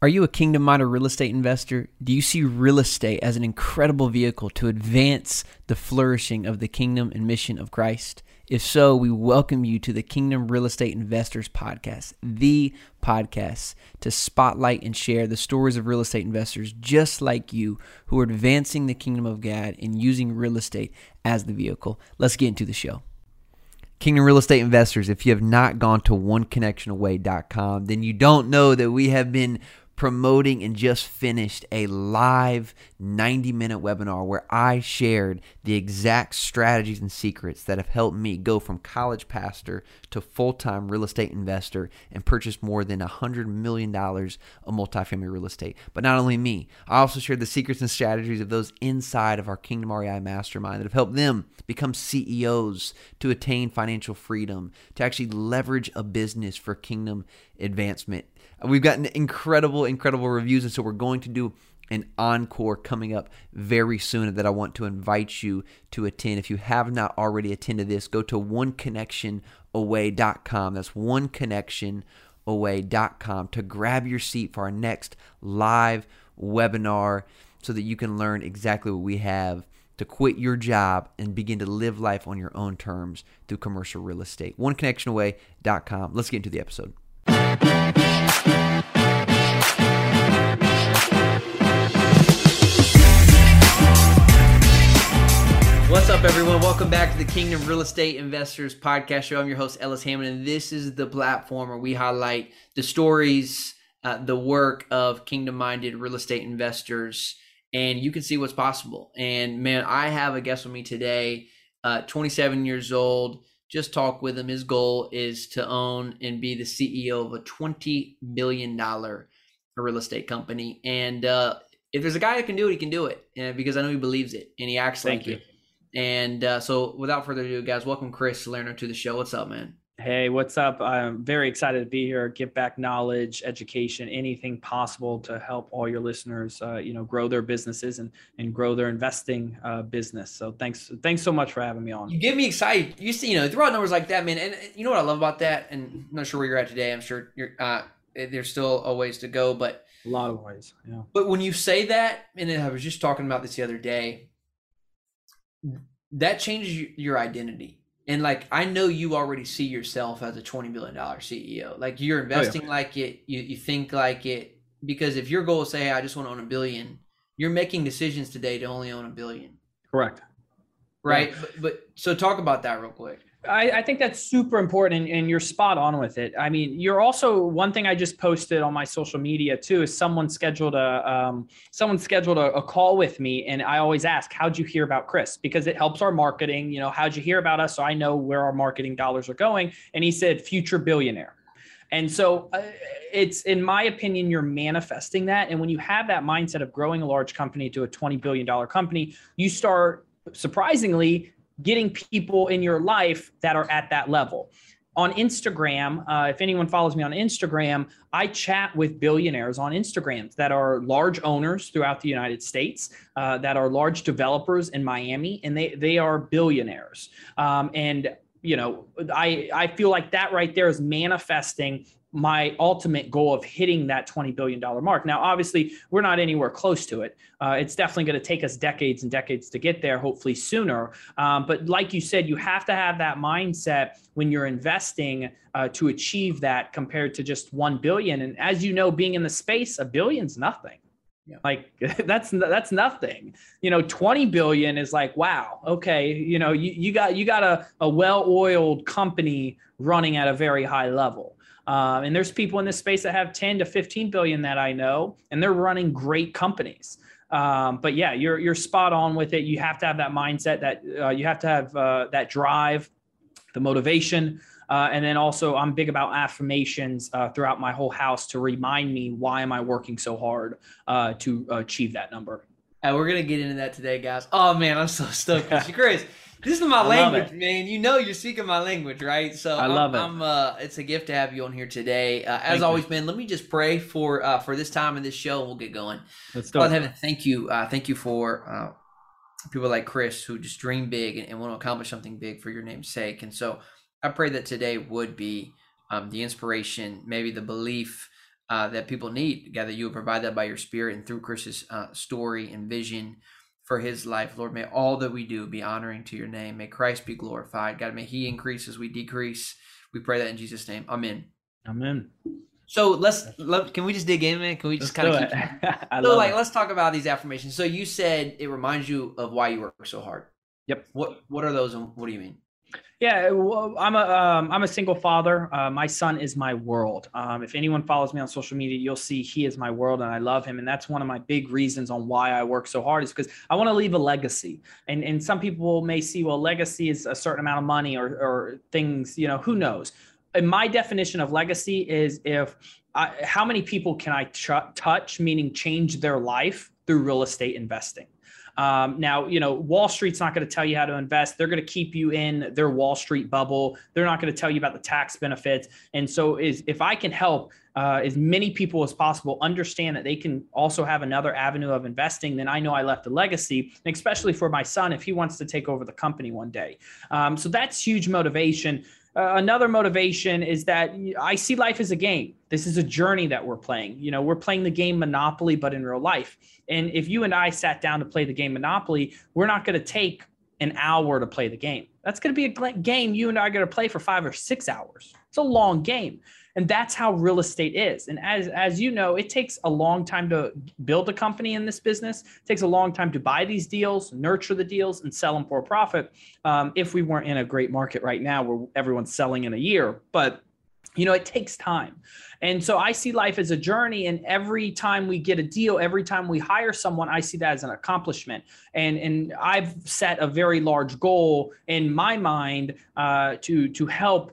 Are you a kingdom minded real estate investor? Do you see real estate as an incredible vehicle to advance the flourishing of the kingdom and mission of Christ? If so, we welcome you to the Kingdom Real Estate Investors Podcast, the podcast to spotlight and share the stories of real estate investors just like you who are advancing the kingdom of God and using real estate as the vehicle. Let's get into the show. Kingdom Real Estate Investors, if you have not gone to oneconnectionaway.com, then you don't know that we have been promoting and just finished a live 90 minute webinar where I shared the exact strategies and secrets that have helped me go from college pastor to full time real estate investor and purchase more than $100 million of multifamily real estate. But not only me, I also shared the secrets and strategies of those inside of our Kingdom REI mastermind that have helped them become CEOs to attain financial freedom, to actually leverage a business for kingdom advancement We've gotten incredible, incredible reviews, and so we're going to do an encore coming up very soon that I want to invite you to attend. If you have not already attended this, go to oneconnectionaway.com. That's oneconnectionaway.com to grab your seat for our next live webinar so that you can learn exactly what we have to quit your job and begin to live life on your own terms through commercial real estate. Oneconnectionaway.com. Let's get into the episode. What's up, everyone? Welcome back to the Kingdom Real Estate Investors Podcast Show. I'm your host, Ellis Hammond, and this is the platform where we highlight the stories, uh, the work of kingdom minded real estate investors, and you can see what's possible. And man, I have a guest with me today, uh, 27 years old. Just talk with him. His goal is to own and be the CEO of a $20 billion real estate company. And uh, if there's a guy that can do it, he can do it. And because I know he believes it and he acts Thank like you. it. And uh, so, without further ado, guys, welcome Chris Salerno to the show. What's up, man? Hey, what's up? I'm very excited to be here. Give back knowledge, education, anything possible to help all your listeners, uh, you know, grow their businesses and and grow their investing uh, business. So thanks, thanks so much for having me on. You get me excited. You see, you know, throw out numbers like that, man. And you know what I love about that. And I'm not sure where you're at today. I'm sure you're. Uh, there's still a ways to go, but a lot of ways. Yeah. But when you say that, and I was just talking about this the other day that changes your identity. And like I know you already see yourself as a twenty billion dollar CEO. Like you're investing oh, yeah. like it, you, you think like it. Because if your goal is say, hey, I just want to own a billion, you're making decisions today to only own a billion. Correct. Right. Yeah. But, but so talk about that real quick. I, I, think that's super important and, and, you're spot on with it. I mean, you're also one thing I just posted on my social media too is someone scheduled a um, someone scheduled a, a, call with me and I always ask, how'd you hear about Chris? Because it helps our marketing. You know, how'd you hear about us? So I know where our marketing dollars are going. And he said, future billionaire. And so uh, it's, in my opinion, you're manifesting that. And when you have that mindset of growing a large company to a $20 billion company, you start surprisingly getting people in your life that are at that level. On Instagram, uh, if anyone follows me on Instagram, I chat with billionaires on Instagram that are large owners throughout the United States, uh, that are large developers in Miami, and they they are billionaires. Um, and you know, I I feel like that right there is manifesting my ultimate goal of hitting that $20 billion mark. Now, obviously, we're not anywhere close to it. Uh, it's definitely going to take us decades and decades to get there, hopefully sooner. Um, but like you said, you have to have that mindset when you're investing uh, to achieve that compared to just 1 billion. And as you know, being in the space, a billion's nothing. Yeah. Like that's that's nothing. You know, 20 billion is like, wow, okay, you know, you, you got you got a, a well-oiled company running at a very high level. Um, and there's people in this space that have 10 to 15 billion that I know, and they're running great companies. Um, but yeah, you're you're spot on with it. You have to have that mindset, that uh, you have to have uh, that drive, the motivation, uh, and then also I'm big about affirmations uh, throughout my whole house to remind me why am I working so hard uh, to achieve that number. And we're gonna get into that today, guys. Oh man, I'm so stoked. Chris, this is my language, man. You know you're speaking my language, right? So I love I'm, it. I'm, uh, it's a gift to have you on here today. Uh, as always, you. man, let me just pray for uh, for this time of this show, and we'll get going. Let's go. Heaven, thank you, uh, thank you for uh, people like Chris who just dream big and, and, want to accomplish something big for your name's sake. And so I pray that today would be um, the inspiration, maybe the belief uh, that people need. God, that you would provide that by your spirit and through Chris's uh, story and vision for his life. Lord, may all that we do be honoring to your name. May Christ be glorified. God, may he increase as we decrease. We pray that in Jesus' name. Amen. Amen. So let's let, can we just dig in, man? Can we just kind of keep so like it. let's talk about these affirmations. So you said it reminds you of why you work so hard. Yep. What what are those and what do you mean? Yeah, I'm a um, I'm a single father. Uh, my son is my world. Um, if anyone follows me on social media, you'll see he is my world, and I love him. And that's one of my big reasons on why I work so hard is because I want to leave a legacy. And and some people may see well, legacy is a certain amount of money or or things. You know, who knows? And my definition of legacy is if I, how many people can I ch- touch, meaning change their life through real estate investing. Um, now, you know, Wall Street's not going to tell you how to invest. They're going to keep you in their Wall Street bubble. They're not going to tell you about the tax benefits. And so, is if I can help uh, as many people as possible understand that they can also have another avenue of investing, then I know I left a legacy, especially for my son if he wants to take over the company one day. Um, so that's huge motivation. Uh, another motivation is that I see life as a game. This is a journey that we're playing. You know, we're playing the game Monopoly, but in real life. And if you and I sat down to play the game Monopoly, we're not going to take an hour to play the game. That's going to be a game you and I are going to play for five or six hours. It's a long game. And that's how real estate is. And as, as you know, it takes a long time to build a company in this business. It takes a long time to buy these deals, nurture the deals, and sell them for a profit. Um, if we weren't in a great market right now where everyone's selling in a year. But you know, it takes time. And so I see life as a journey. And every time we get a deal, every time we hire someone, I see that as an accomplishment. And, and I've set a very large goal in my mind uh, to, to help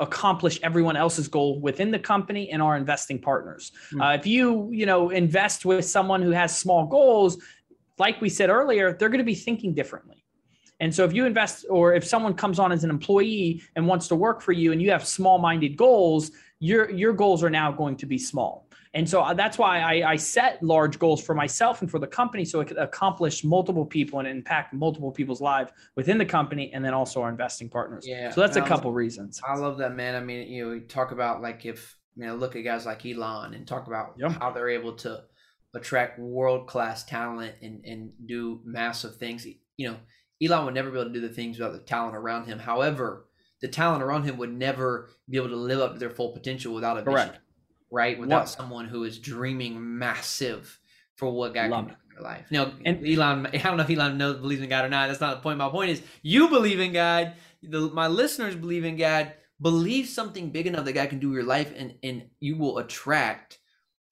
accomplish everyone else's goal within the company and our investing partners. Mm-hmm. Uh, if you, you know, invest with someone who has small goals, like we said earlier, they're going to be thinking differently. And so if you invest or if someone comes on as an employee and wants to work for you and you have small-minded goals, your your goals are now going to be small. And so uh, that's why I, I, set large goals for myself and for the company so it could accomplish multiple people and impact multiple people's lives within the company and then also our investing partners. Yeah. So that's a couple love, reasons. I love that, man. I mean, you know, we talk about like if, you know, look at guys like Elon and talk about yep. how they're able to attract world class talent and, and do massive things. You know, Elon would never be able to do the things without the talent around him. However, the talent around him would never be able to live up to their full potential without a Correct. vision right? Without what? someone who is dreaming massive for what God Love can do in their life. Now, and Elon, I don't know if Elon knows believes in God or not. That's not the point. My point is, you believe in God. The, my listeners believe in God. Believe something big enough that God can do your life, and and you will attract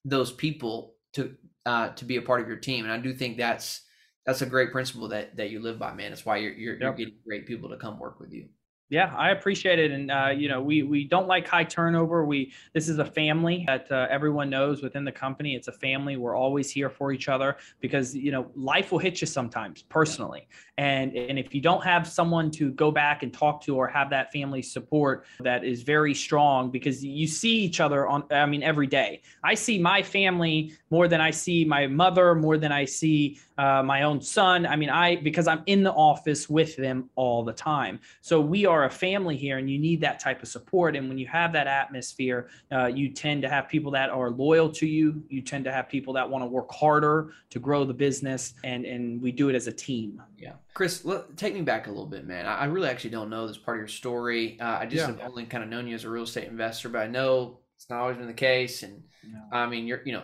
those people to uh, to be a part of your team. And I do think that's that's a great principle that that you live by, man. That's why you're you're, yep. you're getting great people to come work with you. Yeah, I appreciate it, and uh, you know, we we don't like high turnover. We this is a family that uh, everyone knows within the company. It's a family. We're always here for each other because you know life will hit you sometimes personally, and and if you don't have someone to go back and talk to or have that family support that is very strong because you see each other on. I mean, every day. I see my family more than I see my mother, more than I see uh, my own son. I mean, I because I'm in the office with them all the time. So we are a family here, and you need that type of support. And when you have that atmosphere, uh, you tend to have people that are loyal to you. You tend to have people that want to work harder to grow the business, and and we do it as a team. Yeah, Chris, look, take me back a little bit, man. I, really actually don't know this part of your story. Uh, I just yeah. have only kind of known you as a real estate investor, but I know it's not always been the case. And no. I mean, you're you know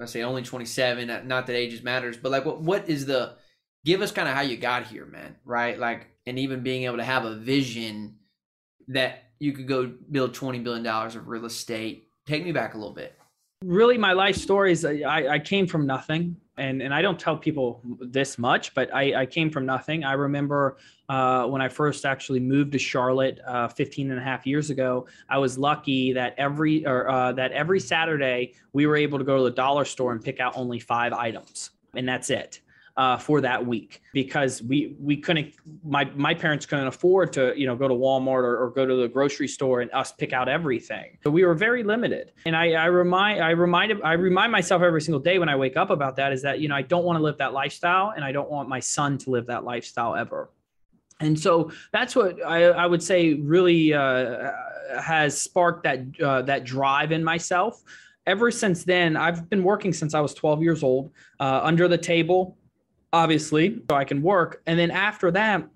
I say only 27. Not that ages matters, but like, what what is the? Give us kind of how you got here, man. Right, like, and even being able to have a vision that you could go build 20 billion dollars of real estate. Take me back a little bit. Really, my life story is I, I came from nothing and and I don't tell people this much, but I, I came from nothing. I remember uh, when I first actually moved to Charlotte uh, 15 and a half years ago. I was lucky that every or uh, that every Saturday we were able to go to the dollar store and pick out only five items, and that's it uh, for that week because we we couldn't my my parents couldn't afford to you know go to Walmart or, or, go to the grocery store and us pick out everything. So we were very limited. And I, I remind I reminded I remind myself every single day when I wake up about that is that you know I don't want to live that lifestyle and I don't want my son to live that lifestyle ever. And so that's what I, I would say really uh, has sparked that uh, that drive in myself ever since then, I've been working since I was 12 years old, uh, under the table, obviously, so I can work. And then after that,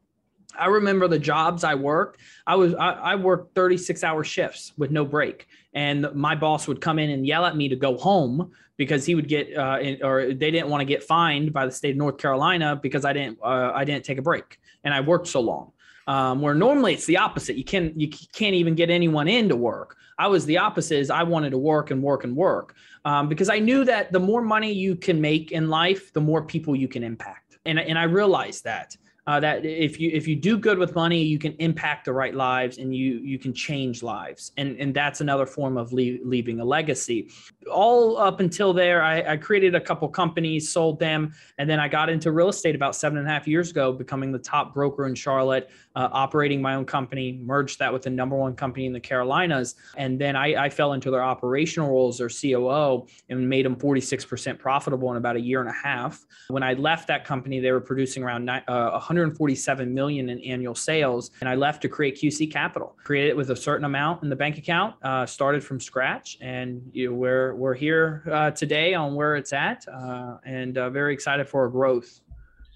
I remember the jobs I worked. I was I, I, worked 36 hour shifts with no break, and my boss would come in and yell at me to go home because he would get uh, in, or they didn't want to get fined by the state of North Carolina because I didn't uh, I didn't take a break and I worked so long. Um, where normally it's the opposite. You can you can't even get anyone in to work. I was the opposite. Is I wanted to work and work and work um, because I knew that the more money you can make in life, the more people you can impact. And and I realized that uh, that if you if you do good with money, you can impact the right lives and you you can change lives, and and that's another form of leaving a legacy. All up until there, I, I, created a couple companies, sold them, and then I got into real estate about seven and a half years ago, becoming the top broker in Charlotte, uh, operating my own company, merged that with the number one company in the Carolinas, and then I, I fell into their operational roles or COO and made them 46% profitable in about a year and a half. When I left that company, they were producing around uh, 147 million in annual sales, and I left to create QC Capital. Created it with a certain amount in the bank account. Uh, started from scratch, and you know, we're we're here uh, today on where it's at, uh, and uh, very excited for a growth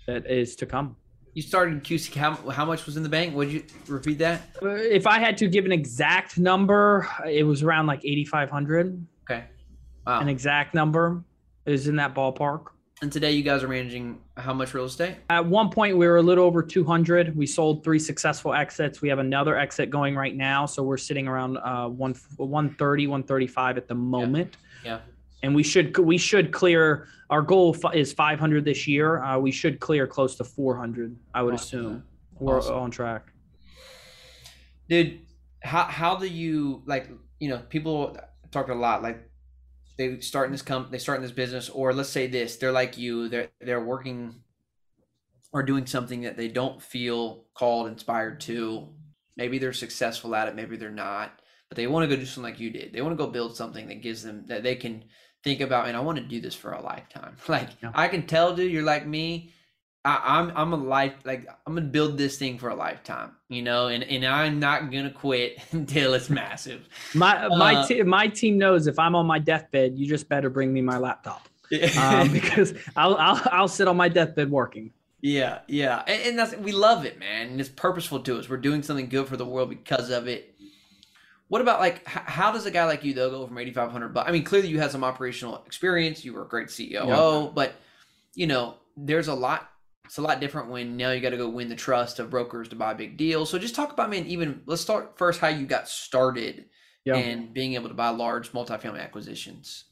that is to come. You started QC. How, how much was in the bank? Would you repeat that? Uh, if I had to give an exact number, it was around like 8,500. Okay. Wow. An exact number is in that ballpark. And today you guys are managing how much real estate? At one point we were a little over 200. We sold three successful exits. We have another exit going right now, so we're sitting around uh, one 130, 135 at the moment. Yeah. yeah. And we should we should clear our goal is 500 this year. Uh, we should clear close to 400. I would awesome. assume we're awesome. on track. Dude, how how do you like? You know, people talk a lot like they start in this com they start in this business or let's say this they're like you they're they're working or doing something that they don't feel called inspired to. Maybe they're successful at it maybe they're not but they want to go do something like you did. They want to go build something that gives them that they can think about and i want to do this for a lifetime. Like yeah. i can tell dude you're like me I, am I'm, I'm a life like I'm gonna build this thing for a lifetime, you know, and, and I'm not gonna quit until it's massive. My my uh, my team knows if I'm on my deathbed, you just better bring me my laptop, um, because I'll, I'll I'll sit on my deathbed working. Yeah, yeah, and, and that's we love it, man, and it's purposeful to us. We're doing something good for the world because of it. What about like h- how does a guy like you though go from 8,500? But I mean, clearly you had some operational experience. You were a great CEO, yeah. but you know, there's a lot it's a lot different when now you got to go win the trust of brokers to buy big deals. So just talk about, man, even let's start first how you got started yeah. and being able to buy large multifamily acquisitions.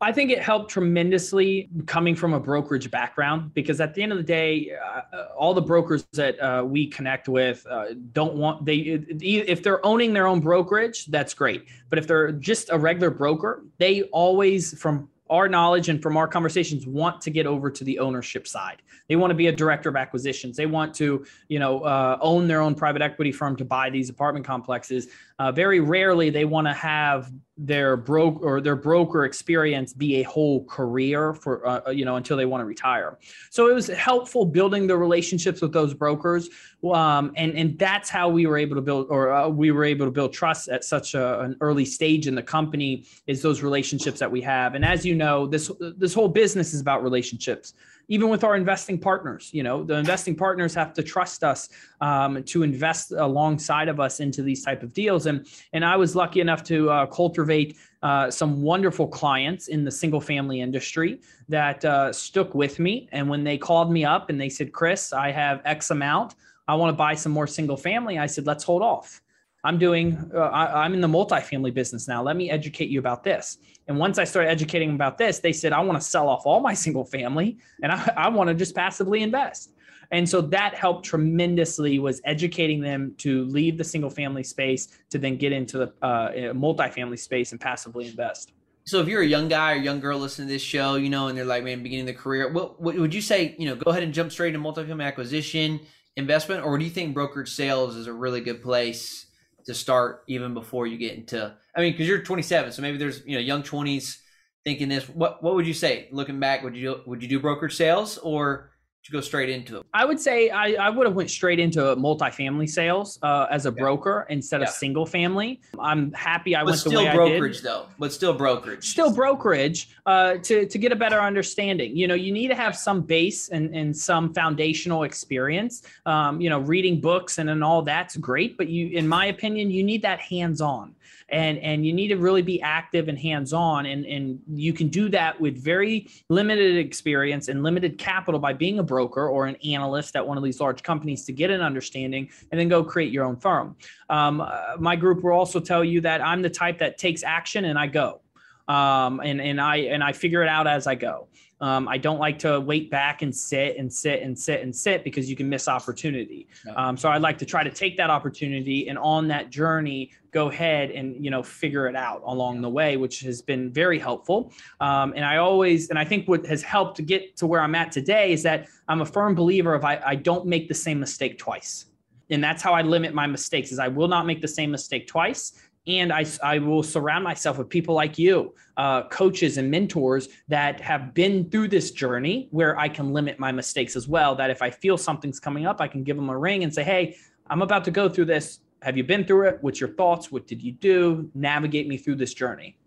I think it helped tremendously coming from a brokerage background because at the end of the day, uh, all the brokers that uh, we connect with uh, don't want they if they're owning their own brokerage, that's great. But if they're just a regular broker, they always from our knowledge and from our conversations want to get over to the ownership side. They want to be a director of acquisitions. They want to you know uh, own their own private equity firm to buy these apartment complexes. Uh, very rarely they want to have their broker or their broker experience be a whole career for uh, you know until they want to retire. So it was helpful building the relationships with those brokers um, and and that's how we were able to build or uh, we were able to build trust at such a, an early stage in the company is those relationships that we have. And as you know this this whole business is about relationships. Even with our investing partners you know the investing partners have to trust us um, to invest alongside of us into these type of deals. And and i was lucky enough to uh, cultivate uh, some wonderful clients in the single family industry that uh, stuck with me. And when they called me up and they said chris i have x amount. I want to buy some more single family i said let's hold off. I'm doing, uh, I, I'm in the multifamily business now. Let me educate you about this. And once I started educating them about this, they said, I want to sell off all my single family and I, I want to just passively invest. And so that helped tremendously was educating them to leave the single family space to then get into the uh, multifamily space and passively invest. So if you're a young guy or young girl listening to this show, you know, and they're like, man, beginning their career, what, what would you say, you know, go ahead and jump straight into multifamily acquisition investment, or do you think brokerage sales is a really good place to start even before you get into I mean because you're 27 so maybe there's you know young 20s thinking this. What what would you say? Looking back would you would you do brokerage sales or to go straight into it? I would say I, I would have went straight into multifamily sales uh, as a yeah. broker instead yeah. of single family. I'm happy I but went still the way brokerage though, but still brokerage. Still brokerage uh, to to get a better understanding. You know, you need to have some base and, and some foundational experience. Um, you know, reading books and and all that's great, but you, in my opinion, you need that hands on and and you need to really be active and hands on and and you can do that with very limited experience and limited capital by being a broker or an analyst at one of these large companies to get an understanding and then go create your own firm. Um, uh, my group will also tell you that i'm the type that takes action and i go um, and and I and I figure it out as I go. Um, I don't like to wait back and sit and sit and sit and sit because you can miss opportunity. Um, so I'd like to try to take that opportunity and on that journey, go ahead and you know figure it out along the way, which has been very helpful. Um, and I always and I think what has helped to get to where I'm at today is that I'm a firm believer of I, I don't make the same mistake twice and that's how I limit my mistakes is I will not make the same mistake twice and I, I will surround myself with people like you uh, coaches and mentors that have been through this journey where i can limit my mistakes as well that if i feel something's coming up i can give them a ring and say hey i'm about to go through this. Have you been through it? What's your thoughts? What did you do? Navigate me through this journey.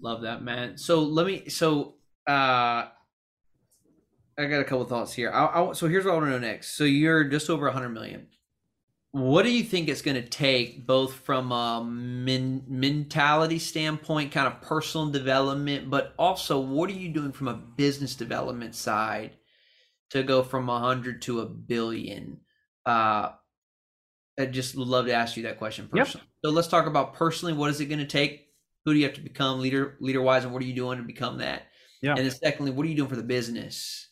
Love that man. So let me so uh I got a couple thoughts here. I, I, so here's what I want to know next. So you're just over 100 million what do you think it's going to take both from a men- mentality standpoint kind of personal development but also what are you doing from a business development side to go from a hundred to a billion? Uh i just love to ask you that question personally. Yep. so let's talk about personally what is it going to take? Who do you have to become leader leader wise and what are you doing to become that? Yeah. And then secondly what are you doing for the business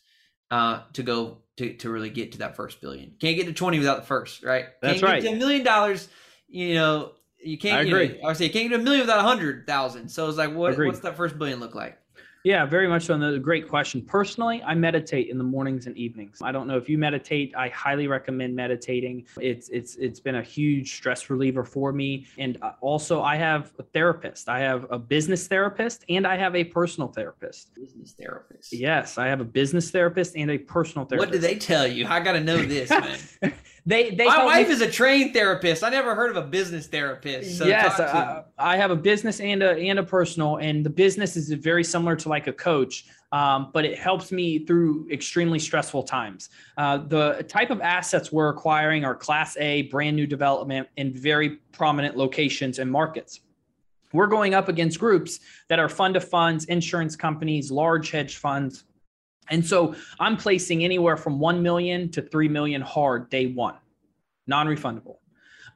uh to go to, to really get to that first billion. Can't get to 20 without the first, right? That's can't right. Get to a million dollars, you know, you can't. I agree. You know, I say you can't get a million without a hundred thousand. So it's like, what, what's that first billion look like? Yeah, very much so. And great question. Personally, I meditate in the mornings and evenings. I don't know if you meditate. I highly recommend meditating. It's it's it's been a huge stress reliever for me. And uh, also, I have a therapist. I have a business therapist and I have a personal therapist. Business therapist. Yes, I have a business therapist and a personal therapist. What do they tell you? I got to know this, man. They, they My wife me, is a trained therapist. I never heard of a business therapist. So yes, I, I, have a business and a and a personal, and the business is very similar to like a coach, um, but it helps me through extremely stressful times. Uh, the type of assets we're acquiring are Class A, brand new development in very prominent locations and markets. We're going up against groups that are fund of funds, insurance companies, large hedge funds and so I'm placing anywhere from 1 million to 3 million hard day one, non refundable,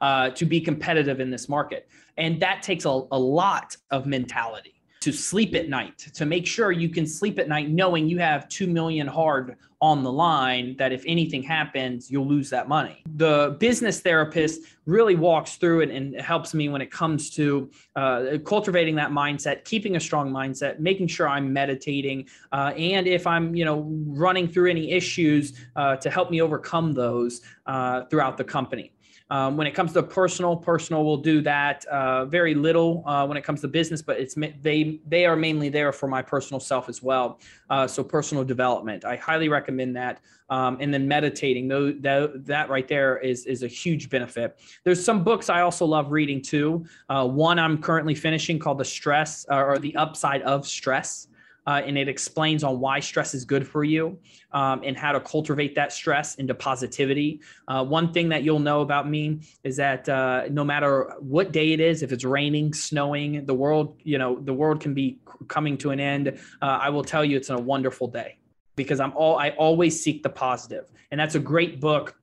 uh, to be competitive in this market. And that takes a, a lot of mentality to sleep at night, to make sure you can sleep at night knowing you have 2 million hard on the line that if anything happens, you'll lose that money. The business therapist really walks through it and helps me when it comes to uh, cultivating that mindset, keeping a strong mindset, making sure I'm meditating, uh, and if I'm, you know, running through any issues uh, to help me overcome those uh, throughout the company. Um, when it comes to personal, personal will do that uh, very little uh, when it comes to business, but it's they they are mainly there for my personal self as well. Uh, so personal development, I highly recommend that. Um, and then meditating, though that, that right there is is a huge benefit. There's some books I also love reading too. Uh, one I'm currently finishing called The Stress uh, or The Upside of Stress uh, and it explains on why stress is good for you um, and how to cultivate that stress into positivity. Uh, one thing that you'll know about me is that uh, no matter what day it is, if it's raining, snowing, the world, you know, the world can be coming to an end. Uh, I will tell you, it's a wonderful day because I'm all I always seek the positive, and that's a great book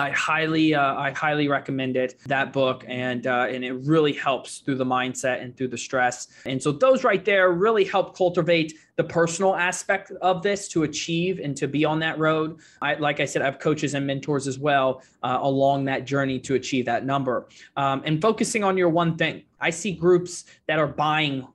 I highly, uh, I highly recommend it. That book, and uh, and it really helps through the mindset and through the stress. And so those right there really help cultivate the personal aspect of this to achieve and to be on that road. I, like I said, I have coaches and mentors as well uh, along that journey to achieve that number. Um, and focusing on your one thing, I see groups that are buying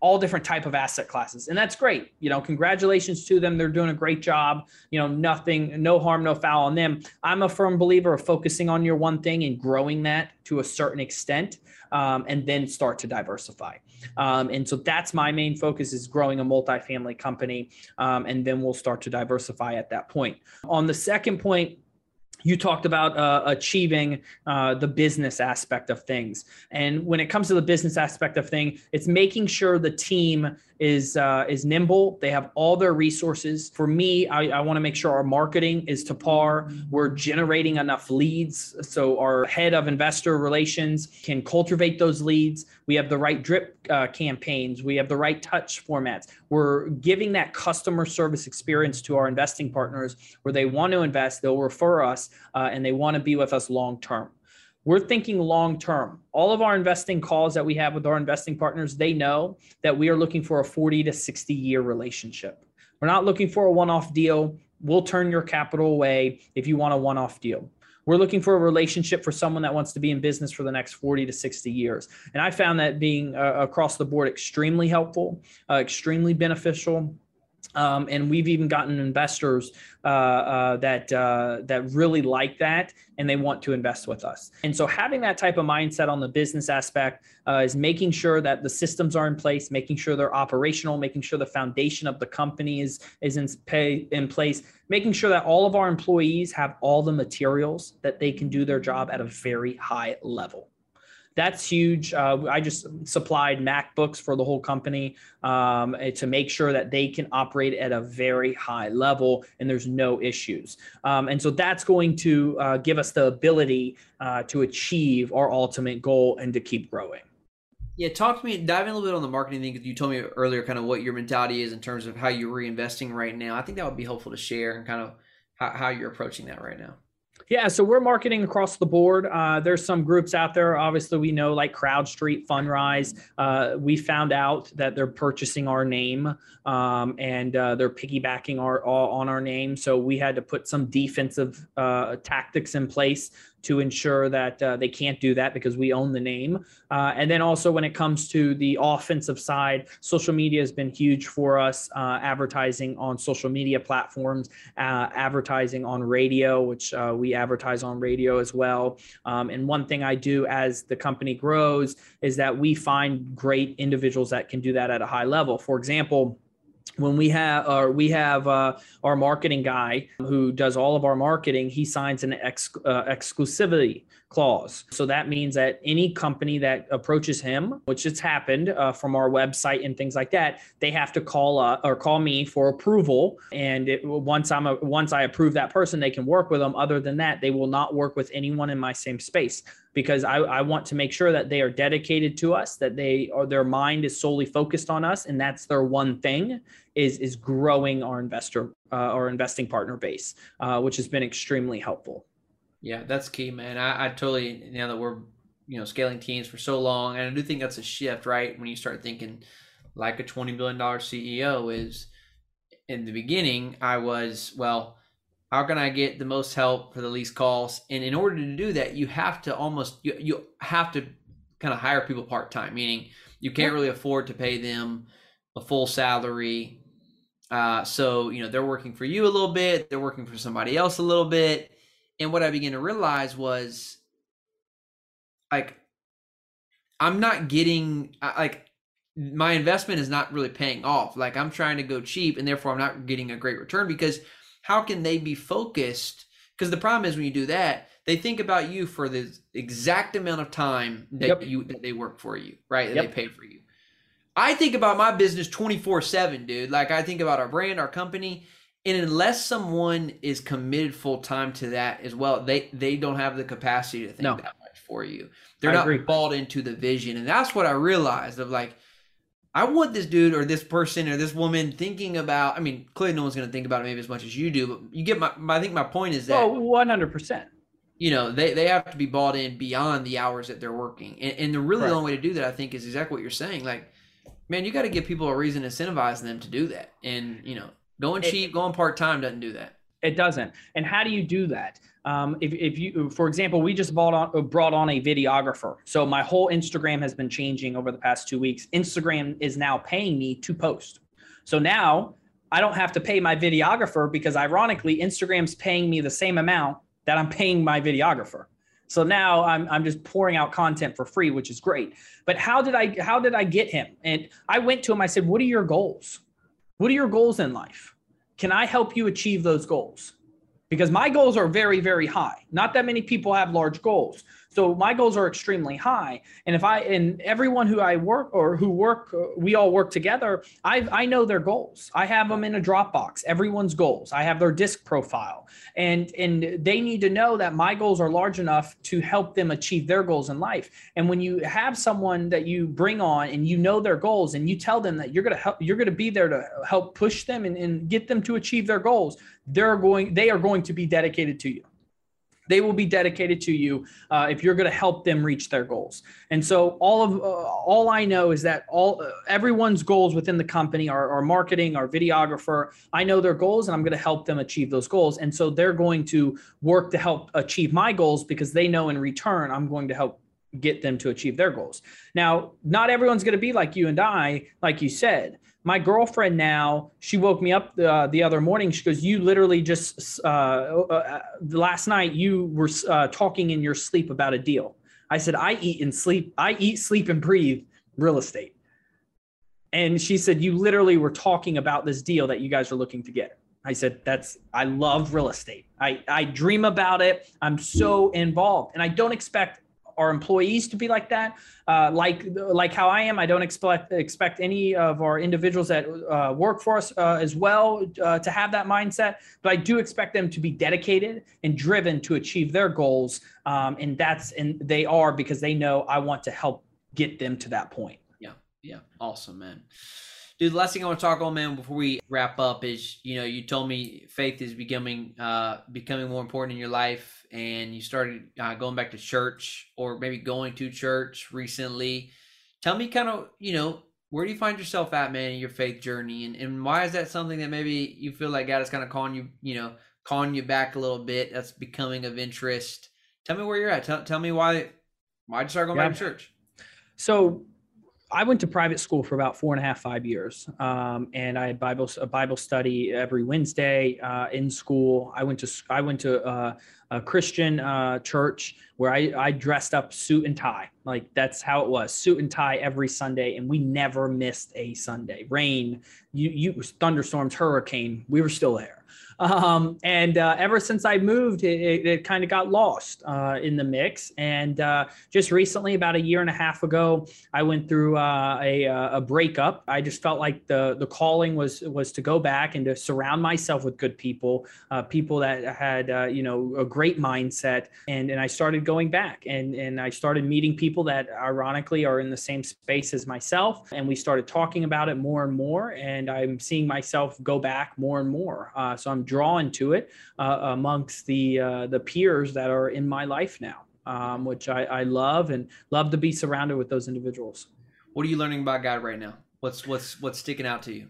all different type of asset classes and that's great you know congratulations to them they're doing a great job you know nothing no harm no foul on them i'm a firm believer of focusing on your one thing and growing that to a certain extent um, and then start to diversify Um, and so that's my main focus is growing a multifamily company. Um, and then we'll start to diversify at that point. On the second point, you talked about uh, achieving uh, the business aspect of things. And when it comes to the business aspect of thing it's making sure the team is uh, is nimble. They have all their resources. For me i, I want to make sure our marketing is to par. We're generating enough leads so our head of investor relations can cultivate those leads. We have the right drip uh, campaigns. We have the right touch formats. We're giving that customer service experience to our investing partners where they want to invest they'll refer us uh, and they want to be with us long term. We're thinking long term. All of our investing calls that we have with our investing partners, they know that we are looking for a 40 to 60 year relationship. We're not looking for a one off deal. We'll turn your capital away if you want a one off deal. We're looking for a relationship for someone that wants to be in business for the next 40 to 60 years. And I found that being uh, across the board extremely helpful, uh, extremely beneficial. Um, and we've even gotten investors uh, uh, that uh, that really like that and they want to invest with us. And so having that type of mindset on the business aspect uh, is making sure that the systems are in place, making sure they're operational, making sure the foundation of the company is is in pay in place, making sure that all of our employees have all the materials that they can do their job at a very high level that's huge. Uh, I just supplied MacBooks for the whole company um, eh, to make sure that they can operate at a very high level and there's no issues. Um, and so that's going to uh, give us the ability uh, to achieve our ultimate goal and to keep growing. Yeah, talk to me, dive in a little bit on the marketing thing because you told me earlier kind of what your mentality is in terms of how you're reinvesting right now. I think that would be helpful to share and kind of how, how you're approaching that right now. Yeah, so we're marketing across the board. Uh, there's some groups out there. Obviously, we know like CrowdStreet, Fundrise. Uh, we found out that they're purchasing our name um, and uh, they're piggybacking our on our name. So we had to put some defensive uh, tactics in place to ensure that uh, they can't do that because we own the name. Uh, and then also when it comes to the offensive side, social media has been huge for us. Uh, advertising on social media platforms, uh, advertising on radio, which uh, we advertise on radio as well. Um, and one thing I do as the company grows is that we find great individuals that can do that at a high level. For example when we have or we have uh, our marketing guy who does all of our marketing he signs an ex, uh, exclusivity clause. So that means that any company that approaches him which has happened uh, from our website and things like that they have to call uh, or call me for approval. And it, once i'm a, once i approve that person they can work with them. Other than that they will not work with anyone in my same space because I, I, want to make sure that they are dedicated to us, that they or their mind is solely focused on us, and that's their one thing is is growing our investor uh, or investing partner base, uh, which has been extremely helpful. Yeah, that's key, man. I, I totally now that we're you know scaling teams for so long, and I do think that's a shift, right? When you start thinking like a twenty billion dollar CEO is in the beginning, I was well how can I get the most help for the least cost? And in order to do that, you have to almost you, you have to kind of hire people part time, meaning you can't really afford to pay them a full salary. Uh, so you know they're working for you a little bit, they're working for somebody else a little bit, and what I began to realize was like I'm not getting like my investment is not really paying off. Like I'm trying to go cheap, and therefore I'm not getting a great return because how can they be focused? Because the problem is when you do that, they think about you for the exact amount of time that yep. you that they work for you, right? That yep. they pay for you. I think about my business 24/7, dude. Like I think about our brand, our company, and unless someone is committed full time to that as well, they they don't have the capacity to think no. that much for you. They're I not agree. bought into the vision, and that's what I realized of like I want this dude or this person or this woman thinking about. I mean, clearly no one's going to think about it maybe as much as you do, but you get my. I think my point is that. Oh, one hundred percent. You know, they they have to be bought in beyond the hours that they're working, and, and the really right. only way to do that, I think, is exactly what you're saying. Like, man, you got to give people a reason to incentivize them to do that, and you know, going cheap, going part time doesn't do that. It doesn't. And how do you do that? Um, if, if you, for example, we just bought on, brought on a videographer. So my whole Instagram has been changing over the past two weeks. Instagram is now paying me to post. So now I don't have to pay my videographer because ironically, Instagram's paying me the same amount that I'm paying my videographer. So now I'm I'm just pouring out content for free, which is great. But how did I how did I get him? And I went to him. I said, "What are your goals? What are your goals in life? Can I help you achieve those goals?" Because my goals are very very high. Not that many people have large goals. So my goals are extremely high. And if I and everyone who I work or who work, we all work together. I I know their goals. I have them in a Dropbox. Everyone's goals. I have their disc profile, and and they need to know that my goals are large enough to help them achieve their goals in life. And when you have someone that you bring on and you know their goals and you tell them that you're gonna help, you're gonna be there to help push them and, and get them to achieve their goals. They're going. They are going to be dedicated to you they will be dedicated to you uh, if you're going to help them reach their goals. And so all of uh, all i know is that all uh, everyone's goals within the company are, are marketing our videographer. I know their goals and i'm going to help them achieve those goals. And so they're going to work to help achieve my goals because they know in return i'm going to help get them to achieve their goals. Now not everyone's going to be like you and i like you said my girlfriend now she woke me up uh, the other morning. She goes you literally just uh, uh, last night you were uh, talking in your sleep about a deal. I said i eat and sleep i eat sleep and breathe real estate. And she said you literally were talking about this deal that you guys are looking to get. I said that's i love real estate. I i dream about it. I'm so involved. And i don't expect our employees to be like that. Uh, like like how I am, I don't expect expect any of our individuals that uh, work for us uh, as well uh, to have that mindset. But I do expect them to be dedicated and driven to achieve their goals, um, and that's and they are because they know I want to help get them to that point. Yeah, yeah, awesome, man. Dude, the last thing I want to talk on, man, before we wrap up is, you know, you told me faith is becoming uh becoming more important in your life, and you started uh, going back to church or maybe going to church recently. Tell me, kind of, you know, where do you find yourself at, man, in your faith journey, and and why is that something that maybe you feel like God is kind of calling you, you know, calling you back a little bit? That's becoming of interest. Tell me where you're at. Tell tell me why why did you start going yeah. back to church? So I went to private school for about four and a half, five years, um, and I had Bible a Bible study every Wednesday uh, in school. I went to I went to uh, a Christian uh, church where I, I dressed up suit and tie, like that's how it was, suit and tie every Sunday, and we never missed a Sunday. Rain, you, you thunderstorms, hurricane, we were still there. Um, and uh, ever since I moved, it, it, it kind of got lost uh, in the mix. And uh, just recently, about a year and a half ago, I went through uh, a, uh, a breakup. I just felt like the the calling was was to go back and to surround myself with good people, uh, people that had you know a great mindset. And and I started going back, and and I started meeting people that ironically are in the same space as myself, and we started talking about it more and more. And I'm seeing myself go back more and more. so I'm drawn to it uh, amongst the uh, the peers that are in my life now, um, which I, I love and love to be surrounded with those individuals. What are you learning about God right now? What's what's what's sticking out to you?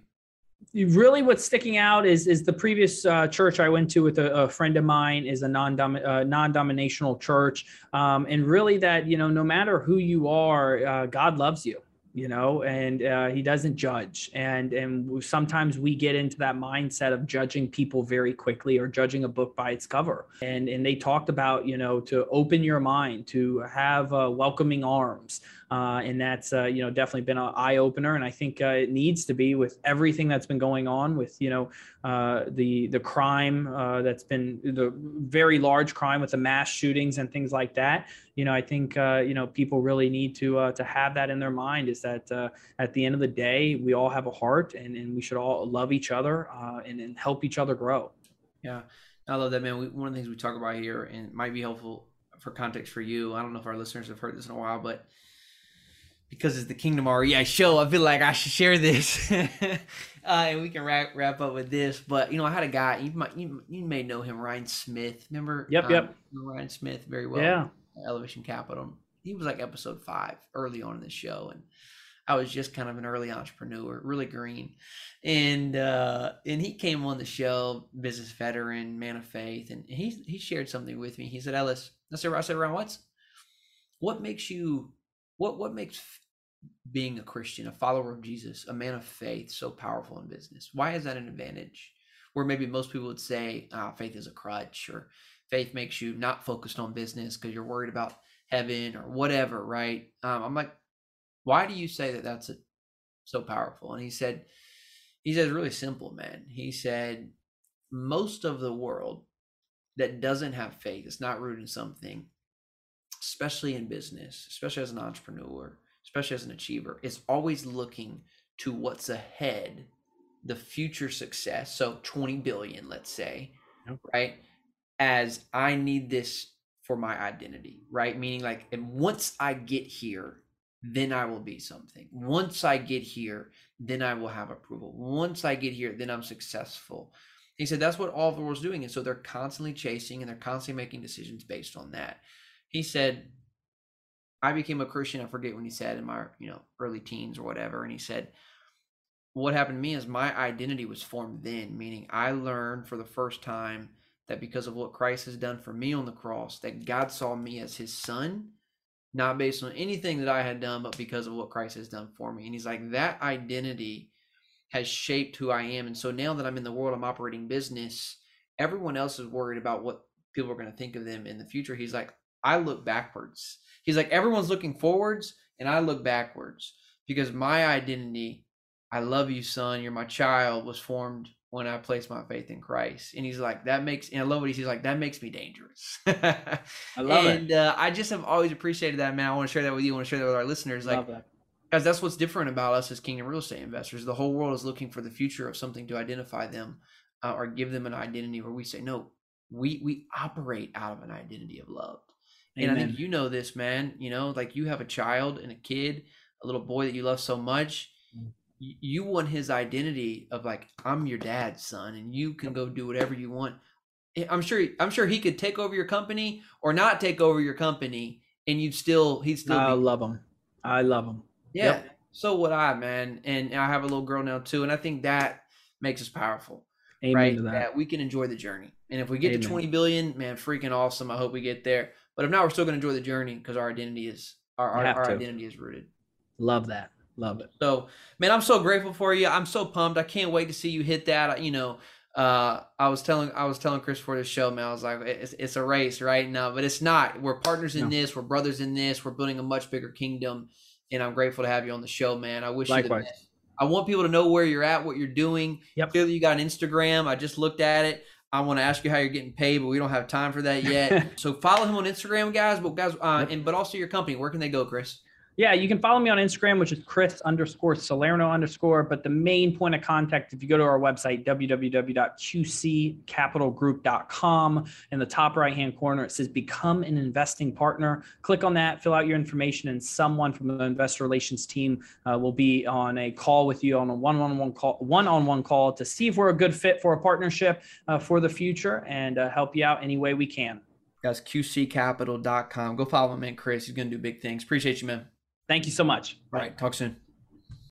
Really what's sticking out is is the previous uh, church I went to with a, a, friend of mine is a non uh, non-dominational church. Um, and really that you know no matter who you are uh, God loves you you know and uh, he doesn't judge. And and sometimes we get into that mindset of judging people very quickly or judging a book by its cover. And and they talked about you know to open your mind to have uh, welcoming arms uh, and that's uh, you know definitely been an eye opener, and I think uh, it needs to be with everything that's been going on with you know uh, the the crime uh, that's been the very large crime with the mass shootings and things like that. You know, I think uh, you know people really need to to have that in their mind is that at the end of the day, we all have a heart, and, and we should all love each other and, and help each other grow. Yeah. I love that, man. We, one of the things we talk about here, and might be helpful for context for you. I don't know if our listeners have heard this in a while, but because it's the Kingdom REI show, I feel like I should share this, uh, and we can wrap wrap up with this. But you know, I had a guy you might you, you may know him, Ryan Smith. Remember? Yep, um, yep. Ryan Smith very well. Yeah. Elevation Capital. He was like episode five early on in the show, and I was just kind of an early entrepreneur, really green, and uh, and he came on the show, business veteran, man of faith, and he he shared something with me. He said, "Ellis," I said, "I said, Ryan, what's what makes you what what makes being a Christian, a follower of Jesus, a man of faith, so powerful in business? Why is that an advantage? Where maybe most people would say ah, faith is a crutch, or faith makes you not focused on business because you're worried about heaven or whatever, right? Um, I'm like, why do you say that that's a, so powerful? And he said, he said, really simple, man. He said, most of the world that doesn't have faith, it's not rooted in something, especially in business, especially as an entrepreneur, especially as an achiever, is always looking to what's ahead, the future success. So 20 billion, let's say, okay. right? As I need this for my identity, right? Meaning, like, and once I get here, then I will be something. Once I get here, then I will have approval. Once I get here, then I'm successful. He said that's what all the world's doing. And so they're constantly chasing and they're constantly making decisions based on that. He said, I became a Christian, I forget when he said in my, you know, early teens or whatever. And he said, what happened to me is my identity was formed then, meaning I learned for the first time that because of what Christ has done for me on the cross, that God saw me as his son not based on anything that I had done, but because of what Christ has done for me. And he's like, that identity has shaped who I am. And so now that I'm in the world, I'm operating business, everyone else is worried about what people are going to think of them in the future. He's like, I look backwards. He's like, everyone's looking forwards, and I look backwards because my identity, I love you, son, you're my child, was formed when I placed my faith in Christ. And he's like, that makes, and I love what he's like, that makes me dangerous. I love and, it. And uh, I just have always appreciated that, man. I want to share that with you. I want to share that with our listeners. Like, guys, that's what's different about us as Kingdom real estate investors. The whole world is looking for the future of something to identify them uh, or give them an identity where we say, no, we, we operate out of an identity of love. Amen. And I think you know this, man. You know, like you have a child and a kid, a little boy that you love so much you want his identity of like I'm your dad's son and you can go do whatever you want. Eh, I'm sure I'm sure he could take over your company or not take over your company and you'd still he'd still I be, love him. I love him. Yeah. Yep. So would I, man. And I have a little girl now too and I think that makes us powerful. Amen right? That. that. we can enjoy the journey. And if we get Amen. to 20 billion, man, freaking awesome. I hope we get there. But if not, we're still going to enjoy the journey because our identity is our our, our identity is rooted. Love that. Love it. So, man, I'm so grateful for you. I'm so pumped. I can't wait to see you hit that. You know, uh, I was telling I was telling Chris for the show, man. I was like, it's, it's a race right now, but it's not. We're partners in no. this. We're brothers in this. We're building a much bigger kingdom, and I'm grateful to have you on the show, man. I wish Likewise. you the best. I want people to know where you're at, what you're doing. Yep. Clearly, you got an Instagram. I just looked at it. I want to ask you how you're getting paid, but we don't have time for that yet. so follow him on Instagram, guys. But guys, uh, and but also your company. Where can they go, Chris? Yeah, you can follow me on Instagram, which is Chris underscore Salerno underscore. But the main point of contact, if you go to our website, www.qccapitalgroup.com, in the top right hand corner, it says Become an Investing Partner. Click on that, fill out your information, and someone from the investor relations team uh, will be on a call with you on a one on one call, one on one call to see if we're a good fit for a partnership uh, for the future and uh, help you out any way we can. Guys, qccapital.com. Go follow him, man, Chris. He's going to do big things. Appreciate you, man. Thank you so much. All right. Talk soon.